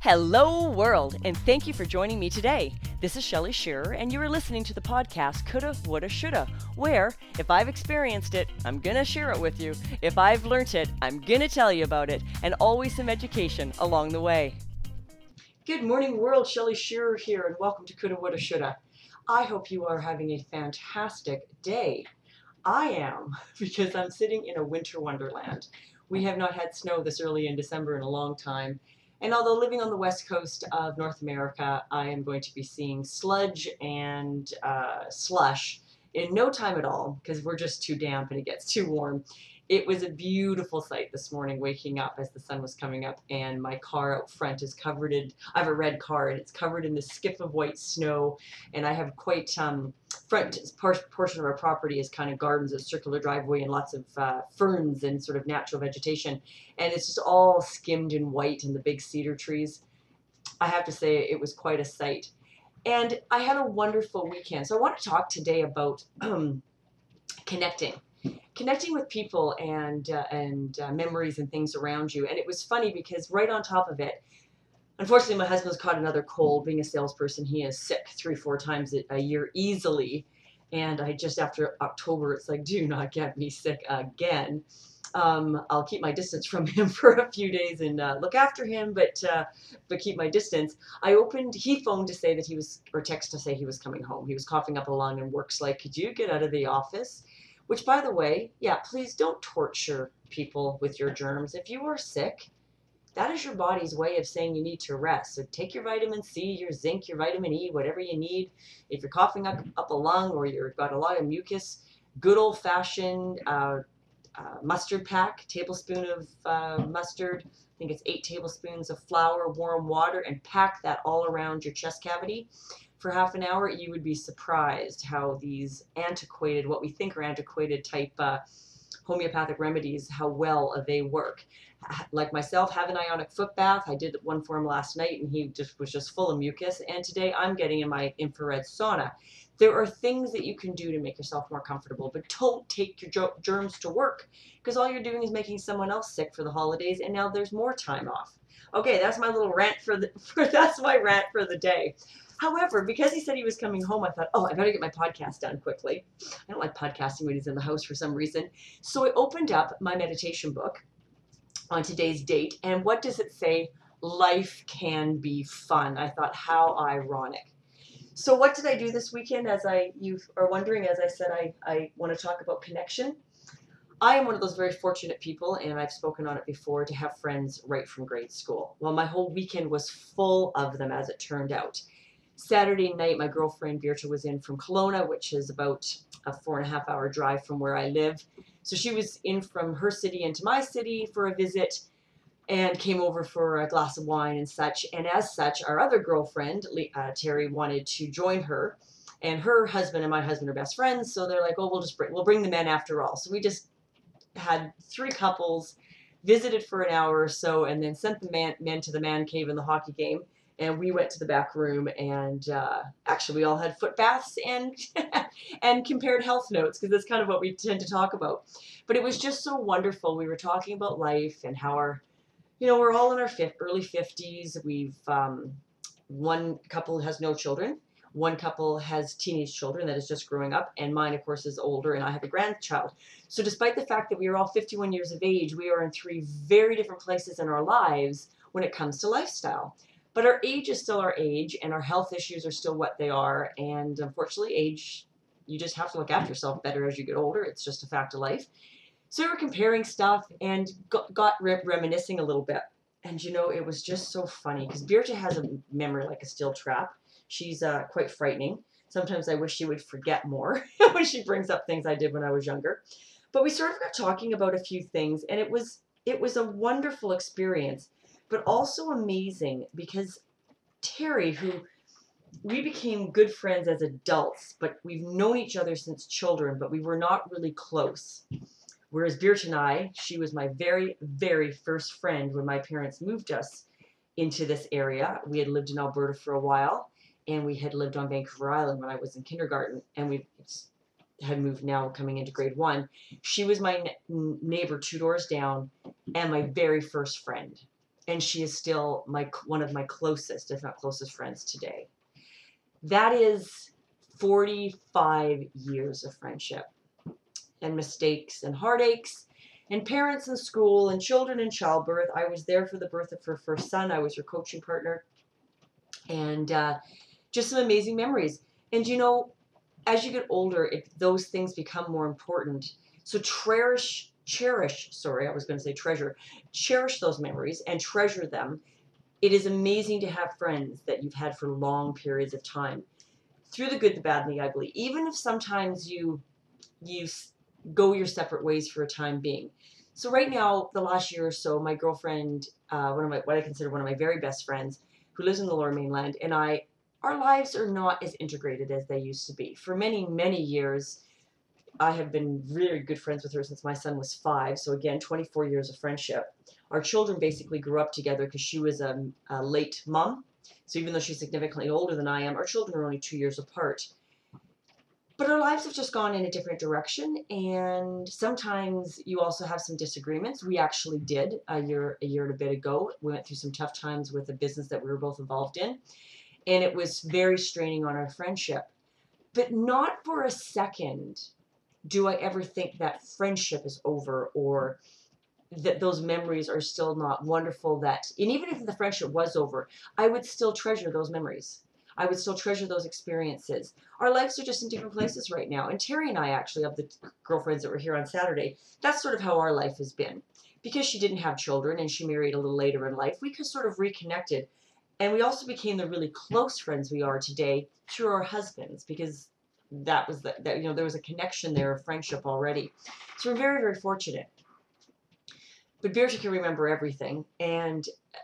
Hello, world, and thank you for joining me today. This is Shelly Shearer, and you are listening to the podcast Coulda, Woulda, Shoulda, where if I've experienced it, I'm gonna share it with you. If I've learnt it, I'm gonna tell you about it, and always some education along the way. Good morning, world. Shelly Shearer here, and welcome to Coulda, Woulda, Shoulda. I hope you are having a fantastic day. I am, because I'm sitting in a winter wonderland. We have not had snow this early in December in a long time and although living on the west coast of North America, I am going to be seeing sludge and uh, slush in no time at all because we're just too damp and it gets too warm. It was a beautiful sight this morning waking up as the sun was coming up and my car out front is covered in, I have a red car and it's covered in the skiff of white snow and I have quite, um, front portion of our property is kind of gardens, a circular driveway and lots of uh, ferns and sort of natural vegetation. And it's just all skimmed in white and the big cedar trees. I have to say it was quite a sight. And I had a wonderful weekend. So I want to talk today about um, connecting connecting with people and uh, and uh, memories and things around you. And it was funny because right on top of it, unfortunately, my husband's caught another cold. Being a salesperson, he is sick three, four times a year easily. And I just after October, it's like, do not get me sick again. Um, I'll keep my distance from him for a few days and uh, look after him, but uh, but keep my distance. I opened. He phoned to say that he was, or text to say he was coming home. He was coughing up a lung and works like, could you get out of the office? Which, by the way, yeah, please don't torture people with your germs. If you are sick, that is your body's way of saying you need to rest. So take your vitamin C, your zinc, your vitamin E, whatever you need. If you're coughing up, up a lung or you've got a lot of mucus, good old fashioned uh, uh, mustard pack, tablespoon of uh, mustard. I think it's eight tablespoons of flour, warm water, and pack that all around your chest cavity for half an hour, you would be surprised how these antiquated, what we think are antiquated type uh, homeopathic remedies, how well they work. Like myself, have an ionic foot bath. I did one for him last night, and he just was just full of mucus. And today, I'm getting in my infrared sauna. There are things that you can do to make yourself more comfortable, but don't take your germs to work because all you're doing is making someone else sick for the holidays, and now there's more time off. Okay, that's my little rant for the. For, that's my rant for the day. However, because he said he was coming home, I thought, oh, I better get my podcast done quickly. I don't like podcasting when he's in the house for some reason. So I opened up my meditation book on today's date, and what does it say? Life can be fun. I thought, how ironic. So what did I do this weekend? As I you are wondering, as I said, I, I want to talk about connection. I am one of those very fortunate people, and I've spoken on it before, to have friends right from grade school. Well, my whole weekend was full of them, as it turned out. Saturday night, my girlfriend Birta was in from Kelowna, which is about a four and a half hour drive from where I live. So she was in from her city into my city for a visit and came over for a glass of wine and such. And as such, our other girlfriend, uh, Terry, wanted to join her. And her husband and my husband are best friends, so they're like, "Oh, we'll just bring we'll bring the men after all." So we just had three couples, visited for an hour or so, and then sent the man, men to the man cave in the hockey game and we went to the back room and uh, actually we all had foot baths and and compared health notes because that's kind of what we tend to talk about. But it was just so wonderful. We were talking about life and how our you know we're all in our fifth, early 50s we've um, one couple has no children. One couple has teenage children that is just growing up and mine of course is older and i have a grandchild. So despite the fact that we are all 51 years of age we are in three very different places in our lives when it comes to lifestyle but our age is still our age, and our health issues are still what they are. And unfortunately, age, you just have to look after yourself better as you get older. It's just a fact of life. So we were comparing stuff and got, got re- reminiscing a little bit. And you know, it was just so funny because Birta has a memory like a steel trap. She's uh, quite frightening. Sometimes I wish she would forget more when she brings up things I did when I was younger. But we sort of got talking about a few things, and it was it was a wonderful experience but also amazing because Terry, who we became good friends as adults, but we've known each other since children, but we were not really close. Whereas Birch and I, she was my very, very first friend when my parents moved us into this area. We had lived in Alberta for a while, and we had lived on Vancouver Island when I was in kindergarten, and we had moved now coming into grade one. She was my neighbor two doors down and my very first friend and she is still my one of my closest, if not closest friends today. That is 45 years of friendship and mistakes and heartaches and parents in school and children in childbirth. I was there for the birth of her first son. I was her coaching partner. And uh, just some amazing memories. And you know, as you get older, it, those things become more important. So cherish, cherish, sorry, I was going to say treasure, cherish those memories and treasure them. It is amazing to have friends that you've had for long periods of time through the good, the bad, and the ugly. Even if sometimes you you go your separate ways for a time being. So right now, the last year or so, my girlfriend, uh, one of my what I consider one of my very best friends, who lives in the Lower Mainland, and I, our lives are not as integrated as they used to be. For many many years, I have been really good friends with her since my son was five. So again, 24 years of friendship. Our children basically grew up together because she was a, a late mom. So even though she's significantly older than I am, our children are only two years apart but our lives have just gone in a different direction and sometimes you also have some disagreements we actually did a year a year and a bit ago we went through some tough times with a business that we were both involved in and it was very straining on our friendship but not for a second do i ever think that friendship is over or that those memories are still not wonderful that and even if the friendship was over i would still treasure those memories I would still treasure those experiences. Our lives are just in different places right now. And Terry and I, actually, of the girlfriends that were here on Saturday, that's sort of how our life has been. Because she didn't have children and she married a little later in life, we could sort of reconnected. And we also became the really close friends we are today through our husbands because that was the, that you know there was a connection there of friendship already. So we're very very fortunate. But Birta can remember everything, and uh,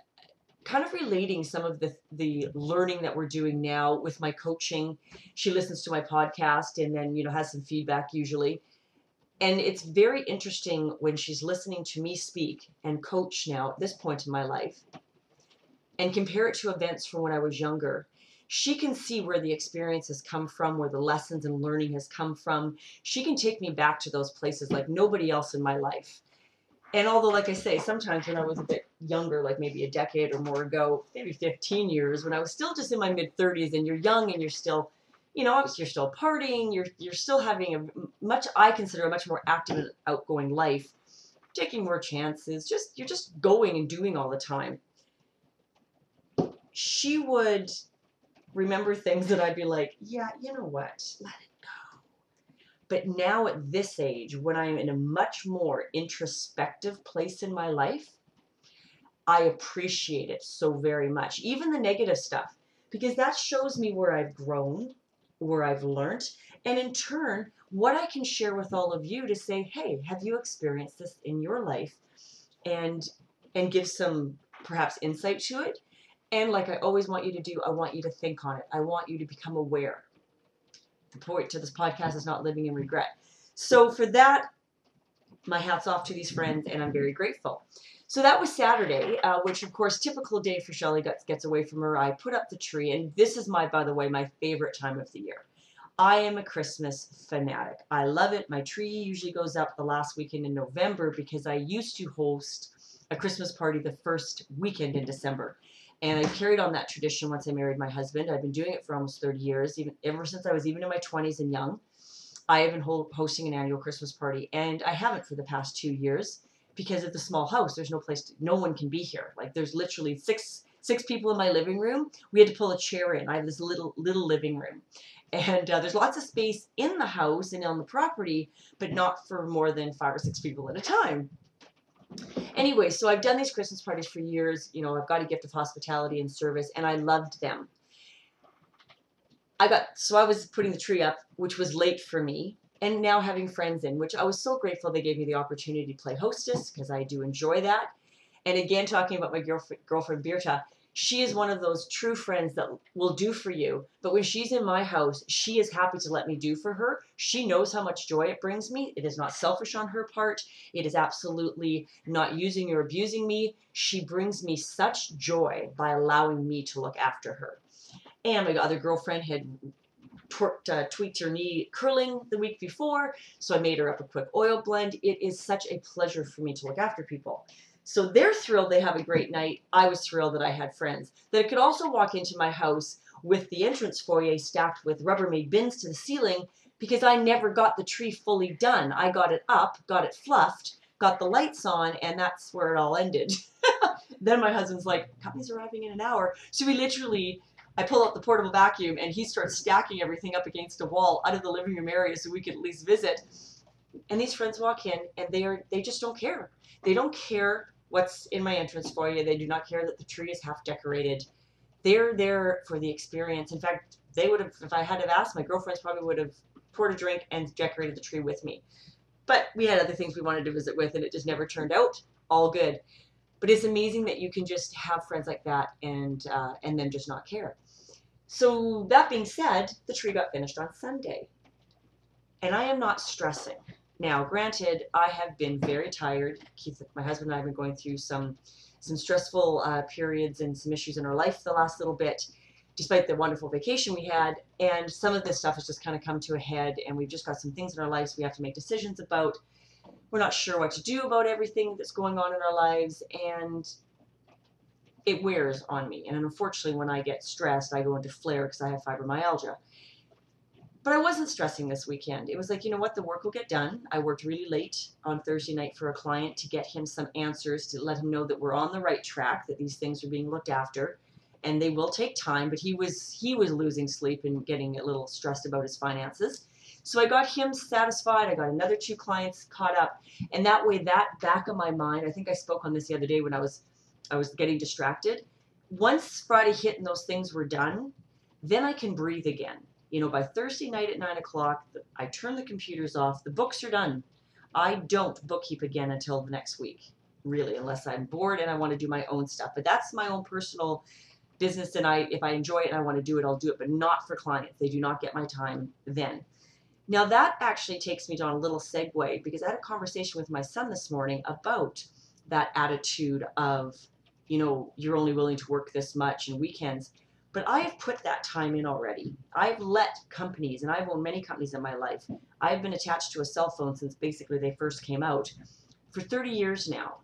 kind of relating some of the the learning that we're doing now with my coaching. She listens to my podcast and then you know has some feedback usually. And it's very interesting when she's listening to me speak and coach now at this point in my life and compare it to events from when I was younger. She can see where the experience has come from, where the lessons and learning has come from. She can take me back to those places like nobody else in my life. And although, like I say, sometimes when I was a bit younger, like maybe a decade or more ago, maybe 15 years, when I was still just in my mid 30s, and you're young and you're still, you know, you're still partying, you're you're still having a much I consider a much more active and outgoing life, taking more chances. Just you're just going and doing all the time. She would remember things that I'd be like, yeah, you know what, let it go. but now at this age, when I'm in a much more introspective place in my life, I appreciate it so very much. Even the negative stuff, because that shows me where I've grown, where I've learned, and in turn, what I can share with all of you to say, hey, have you experienced this in your life? And and give some perhaps insight to it. And like I always want you to do, I want you to think on it. I want you to become aware the point to this podcast is not living in regret. So for that, my hat's off to these friends, and I'm very grateful. So that was Saturday, uh, which of course, typical day for Shelly gets, gets away from her. I put up the tree, and this is my, by the way, my favorite time of the year. I am a Christmas fanatic. I love it. My tree usually goes up the last weekend in November because I used to host a Christmas party the first weekend in December. And I carried on that tradition once I married my husband. I've been doing it for almost 30 years, even ever since I was even in my 20s and young. I have been hosting an annual Christmas party, and I haven't for the past two years because of the small house. There's no place, to, no one can be here. Like there's literally six six people in my living room. We had to pull a chair in. I have this little little living room, and uh, there's lots of space in the house and on the property, but not for more than five or six people at a time. Anyway, so I've done these Christmas parties for years. You know, I've got a gift of hospitality and service, and I loved them. I got, so I was putting the tree up, which was late for me, and now having friends in, which I was so grateful they gave me the opportunity to play hostess because I do enjoy that. And again, talking about my girlfriend, girlfriend Birta, she is one of those true friends that will do for you. But when she's in my house, she is happy to let me do for her. She knows how much joy it brings me. It is not selfish on her part. It is absolutely not using or abusing me. She brings me such joy by allowing me to look after her. And my other girlfriend had twerked, uh, tweaked her knee curling the week before, so I made her up a quick oil blend. It is such a pleasure for me to look after people. So they're thrilled they have a great night. I was thrilled that I had friends. That I could also walk into my house with the entrance foyer stacked with Rubbermaid bins to the ceiling because I never got the tree fully done. I got it up, got it fluffed, got the lights on, and that's where it all ended. then my husband's like, company's arriving in an hour. So we literally, I pull out the portable vacuum and he starts stacking everything up against a wall out of the living room area so we could at least visit. And these friends walk in and they are they just don't care. They don't care what's in my entrance foyer. They do not care that the tree is half decorated. They're there for the experience. In fact, they would have if I had have asked, my girlfriends probably would have poured a drink and decorated the tree with me. But we had other things we wanted to visit with, and it just never turned out. All good. But it's amazing that you can just have friends like that and uh, and then just not care. So that being said, the tree got finished on Sunday, and I am not stressing. Now, granted, I have been very tired. Keith, my husband and I have been going through some some stressful uh, periods and some issues in our life the last little bit despite the wonderful vacation we had. And some of this stuff has just kind of come to a head, and we've just got some things in our lives we have to make decisions about. We're not sure what to do about everything that's going on in our lives, and it wears on me. And unfortunately, when I get stressed, I go into flare because I have fibromyalgia. But I wasn't stressing this weekend. It was like, you know what, the work will get done. I worked really late on Thursday night for a client to get him some answers to let him know that we're on the right track, that these things are being looked after and they will take time. But he was he was losing sleep and getting a little stressed about his finances. So I got him satisfied. I got another two clients caught up, and that way, that back of my mind. I think I spoke on this the other day when I was I was getting distracted. Once Friday hit and those things were done, then I can breathe again. You know, by Thursday night at nine o'clock, I turn the computers off. The books are done. I don't bookkeep again until the next week, really, unless I'm bored and I want to do my own stuff. But that's my own personal business and I if I enjoy it and I want to do it, I'll do it, but not for clients. They do not get my time then. Now that actually takes me down a little segue because I had a conversation with my son this morning about that attitude of, you know, you're only willing to work this much and weekends. But I have put that time in already. I've let companies, and I've owned many companies in my life. I've been attached to a cell phone since basically they first came out for 30 years now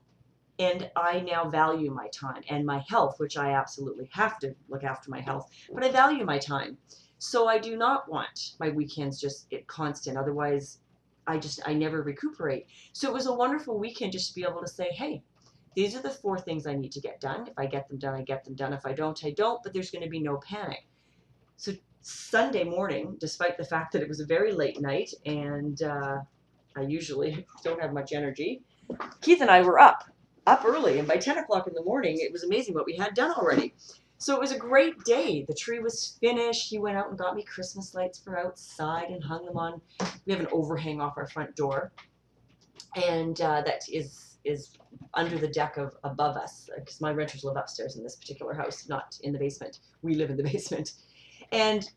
and I now value my time and my health, which I absolutely have to look after my health, but I value my time. So I do not want my weekends just constant. Otherwise, I just I never recuperate. So it was a wonderful weekend just to be able to say, hey, these are the four things I need to get done. If I get them done, I get them done. If I don't, I don't. But there's going to be no panic. So Sunday morning, despite the fact that it was a very late night and uh, I usually don't have much energy, Keith and I were up up early, and by 10 o'clock in the morning, it was amazing what we had done already. So it was a great day. The tree was finished. He went out and got me Christmas lights for outside and hung them on. We have an overhang off our front door, and uh, that is is under the deck of above us because my renters live upstairs in this particular house, not in the basement. We live in the basement, and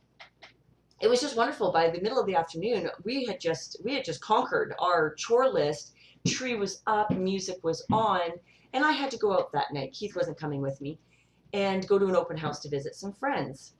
it was just wonderful. By the middle of the afternoon, we had just we had just conquered our chore list tree was up, music was on, and I had to go out that night. Keith wasn't coming with me, and go to an open house to visit some friends.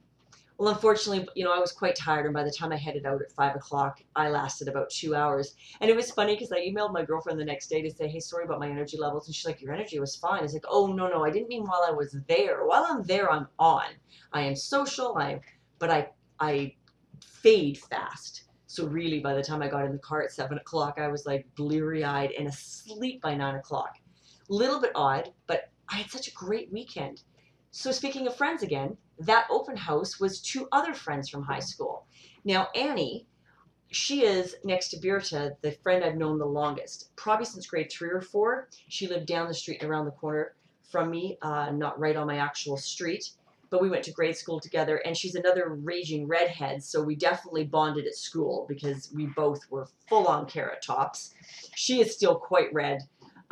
Well, unfortunately, you know, I was quite tired, and by the time I headed out at five o'clock, I lasted about two hours. And it was funny because I emailed my girlfriend the next day to say, "Hey, sorry about my energy levels," and she's like, "Your energy was fine." I was like, "Oh no, no, I didn't mean while I was there. While I'm there, I'm on. I am social. I, but I, I fade fast." So really, by the time I got in the car at seven o'clock, I was like bleary-eyed and asleep by nine o'clock. Little bit odd, but I had such a great weekend. So speaking of friends again, that open house was two other friends from high school. Now Annie, she is next to Birta, the friend I've known the longest, probably since grade three or four. She lived down the street and around the corner from me, uh, not right on my actual street but we went to grade school together and she's another raging redhead so we definitely bonded at school because we both were full on carrot tops she is still quite red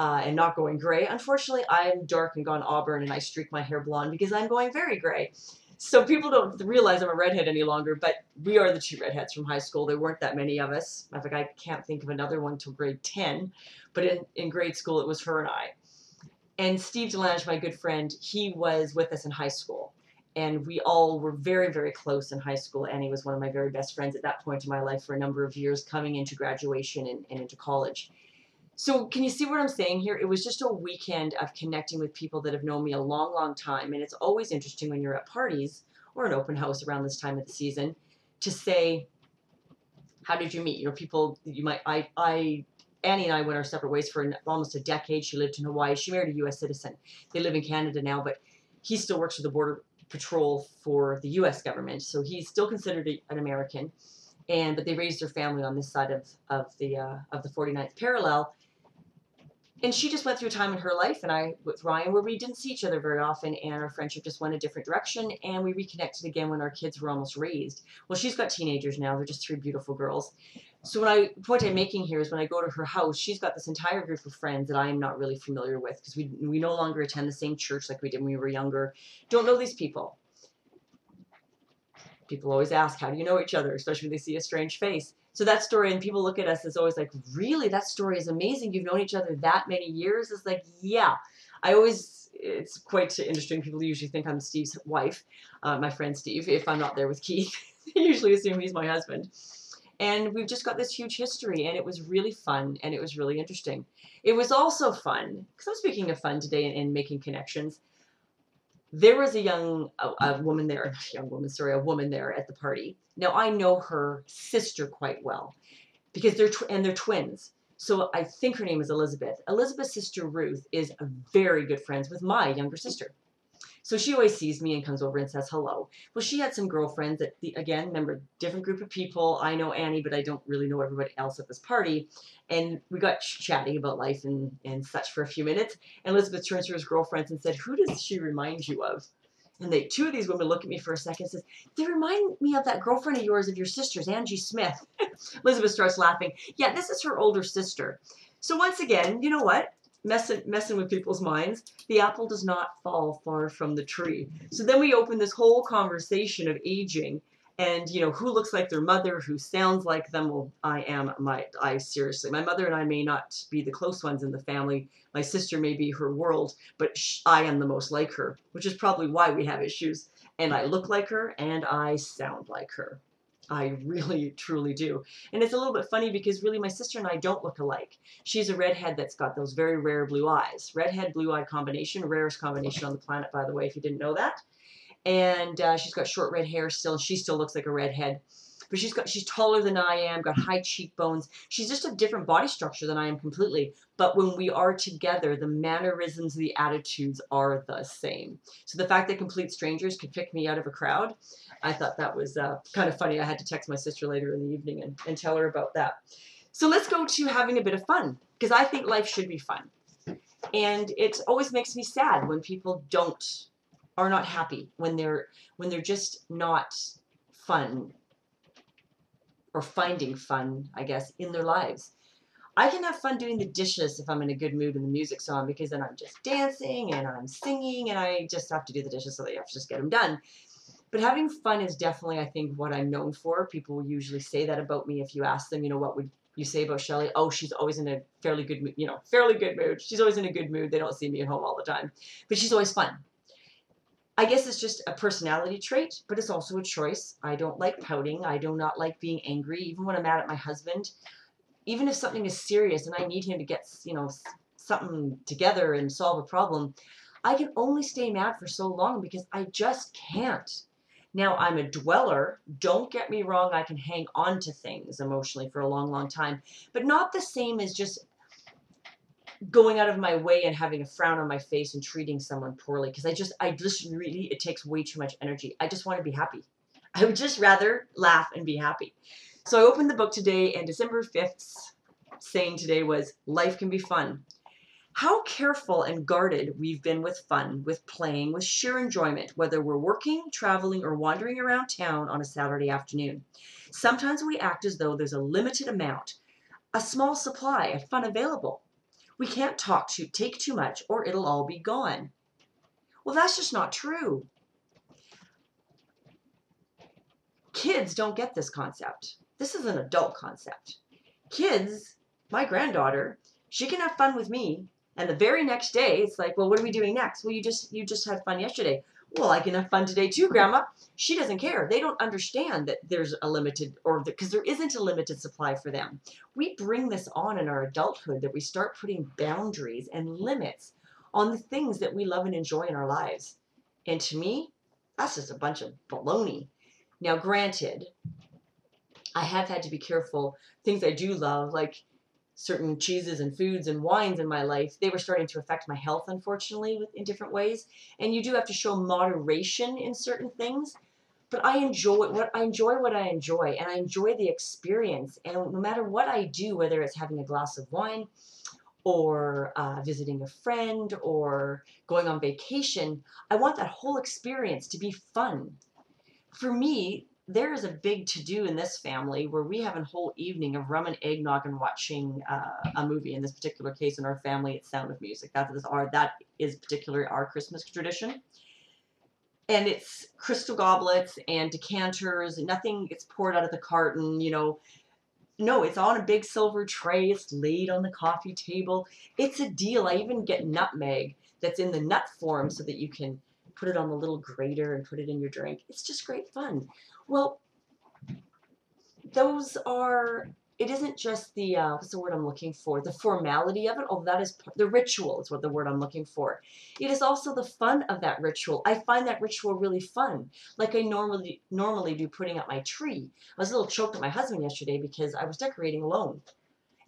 uh, and not going gray. Unfortunately i'm dark and gone auburn and i streak my hair blonde because i'm going very gray. So people don't realize i'm a redhead any longer but we are the two redheads from high school. There weren't that many of us. I think i can't think of another one till grade 10 but in, in grade school it was her and i. And Steve Delange, my good friend, he was with us in high school and we all were very, very close in high school. And he was one of my very best friends at that point in my life for a number of years, coming into graduation and, and into college. So, can you see what I'm saying here? It was just a weekend of connecting with people that have known me a long, long time. And it's always interesting when you're at parties or an open house around this time of the season to say, How did you meet? You know, people, you might, I, I, Annie and I went our separate ways for almost a decade. She lived in Hawaii. She married a U.S. citizen. They live in Canada now, but he still works for the Border Patrol for the U.S. government. So he's still considered an American. And but they raised their family on this side of, of the uh, of the 49th parallel and she just went through a time in her life and I with Ryan where we didn't see each other very often and our friendship just went a different direction and we reconnected again when our kids were almost raised. Well, she's got teenagers now. They're just three beautiful girls. So when I point I'm making here is when I go to her house, she's got this entire group of friends that I am not really familiar with because we we no longer attend the same church like we did when we were younger. Don't know these people. People always ask, how do you know each other, especially when they see a strange face. So that story, and people look at us as always like, really, that story is amazing. You've known each other that many years. It's like, yeah. I always, it's quite interesting. People usually think I'm Steve's wife, uh, my friend Steve. If I'm not there with Keith, they usually assume he's my husband. And we've just got this huge history, and it was really fun, and it was really interesting. It was also fun, because I'm speaking of fun today and, and making connections there was a young a, a woman there, young woman, sorry, a woman there at the party. Now I know her sister quite well because they're tw- and they're twins. So I think her name is Elizabeth. Elizabeth's sister Ruth is very good friends with my younger sister. So she always sees me and comes over and says hello. Well, she had some girlfriends that, the, again, remember, different group of people. I know Annie, but I don't really know everybody else at this party. And we got chatting about life and, and such for a few minutes. And Elizabeth turns to his girlfriends and said, Who does she remind you of? And they, two of these women look at me for a second and says, They remind me of that girlfriend of yours, of your sister's, Angie Smith. Elizabeth starts laughing. Yeah, this is her older sister. So once again, you know what? Messing messing with people's minds, the apple does not fall far from the tree. So then we open this whole conversation of aging and you know who looks like their mother, who sounds like them. Well, I am my I seriously. My mother and I may not be the close ones in the family. My sister may be her world, but I am the most like her, which is probably why we have issues. And I look like her and I sound like her. I really, truly do. And it's a little bit funny because really my sister and I don't look alike. She's a redhead that's got those very rare blue eyes. Redhead, blue eye combination, rarest combination on the planet, by the way, if you didn't know that. And uh, she's got short red hair still. She still looks like a redhead but she's got she's taller than I am, got high cheekbones. She's just a different body structure than I am completely. But when we are together, the mannerisms, the attitudes are the same. So the fact that complete strangers could pick me out of a crowd, I thought that was uh, kind of funny. I had to text my sister later in the evening and, and tell her about that. So let's go to having a bit of fun because I think life should be fun. And it always makes me sad when people don't are not happy when they're when they're just not fun or finding fun, I guess, in their lives. I can have fun doing the dishes if I'm in a good mood and the music's on because then I'm just dancing and I'm singing and I just have to do the dishes so you have to just get them done. But having fun is definitely, I think, what I'm known for. People usually say that about me if you ask them, you know, what would you say about Shelly? Oh, she's always in a fairly good mood, you know, fairly good mood. She's always in a good mood. They don't see me at home all the time. But she's always fun. I guess it's just a personality trait, but it's also a choice. I don't like pouting. I do not like being angry, even when I'm mad at my husband. Even if something is serious and I need him to get, you know, something together and solve a problem, I can only stay mad for so long because I just can't. Now, I'm a dweller. Don't get me wrong, I can hang on to things emotionally for a long, long time, but not the same as just going out of my way and having a frown on my face and treating someone poorly because I just I just really it takes way too much energy. I just want to be happy. I would just rather laugh and be happy. So I opened the book today and December 5th saying today was life can be fun. How careful and guarded we've been with fun, with playing, with sheer enjoyment, whether we're working, traveling, or wandering around town on a Saturday afternoon. Sometimes we act as though there's a limited amount, a small supply of fun available. We can't talk to take too much or it'll all be gone. Well, that's just not true. Kids don't get this concept. This is an adult concept. Kids, my granddaughter, she can have fun with me and the very next day it's like, well, what are we doing next? Well, you just you just had fun yesterday. Well, I can have fun today too, Grandma. She doesn't care. They don't understand that there's a limited, or because there isn't a limited supply for them. We bring this on in our adulthood that we start putting boundaries and limits on the things that we love and enjoy in our lives. And to me, that's just a bunch of baloney. Now, granted, I have had to be careful. Things I do love, like certain cheeses and foods and wines in my life, they were starting to affect my health, unfortunately, with, in different ways. And you do have to show moderation in certain things. But I enjoy what I enjoy what I enjoy, and I enjoy the experience. And no matter what I do, whether it's having a glass of wine, or uh, visiting a friend, or going on vacation, I want that whole experience to be fun. For me, there is a big to do in this family where we have a whole evening of rum and eggnog and watching uh, a movie. In this particular case, in our family, it's Sound of Music. That is our that is particularly our Christmas tradition. And it's crystal goblets and decanters. Nothing gets poured out of the carton. You know, no, it's on a big silver tray. It's laid on the coffee table. It's a deal. I even get nutmeg that's in the nut form so that you can put it on the little grater and put it in your drink. It's just great fun. Well, those are, it isn't just the, uh, what's the word I'm looking for? The formality of it. Oh, that is, the ritual is what the word I'm looking for. It is also the fun of that ritual. I find that ritual really fun. Like I normally, normally do putting up my tree. I was a little choked at my husband yesterday because I was decorating alone.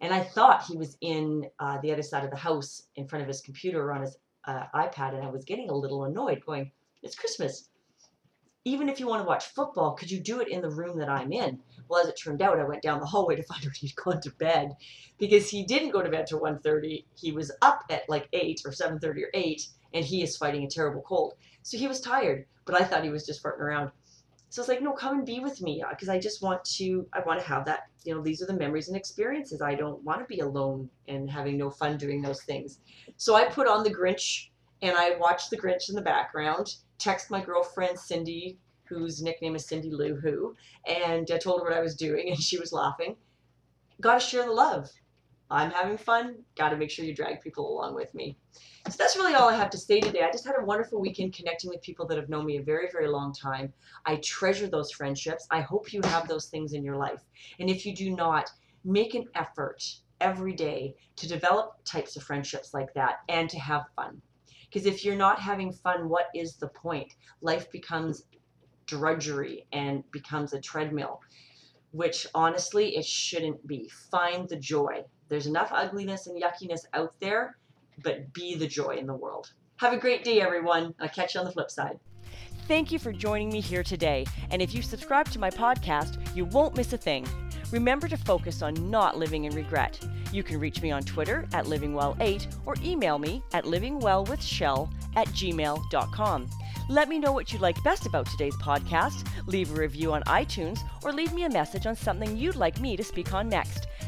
And I thought he was in uh, the other side of the house in front of his computer or on his uh, iPad, and I was getting a little annoyed, going, It's Christmas even if you want to watch football, could you do it in the room that I'm in? Well, as it turned out, I went down the hallway to find out he'd gone to bed because he didn't go to bed till 1.30. He was up at like 8 or 7.30 or 8, and he is fighting a terrible cold. So he was tired, but I thought he was just farting around. So it's like, no, come and be with me uh, because I just want to, I want to have that, you know, these are the memories and experiences. I don't want to be alone and having no fun doing those things. So I put on the Grinch and I watched the Grinch in the background text my girlfriend Cindy, whose nickname is Cindy Lou Who, and I told her what I was doing, and she was laughing. Got to share the love. I'm having fun. Got to make sure you drag people along with me. So that's really all I have to say today. I just had a wonderful weekend connecting with people that have known me a very, very long time. I treasure those friendships. I hope you have those things in your life. And if you do not, make an effort every day to develop types of friendships like that and to have fun. Because if you're not having fun, what is the point? Life becomes drudgery and becomes a treadmill, which honestly, it shouldn't be. Find the joy. There's enough ugliness and yuckiness out there, but be the joy in the world. Have a great day, everyone. I'll catch you on the flip side. Thank you for joining me here today. And if you subscribe to my podcast, you won't miss a thing. Remember to focus on not living in regret. You can reach me on Twitter at livingwell8 or email me at livingwellwithshell at gmail.com. Let me know what you liked best about today's podcast, leave a review on iTunes, or leave me a message on something you'd like me to speak on next.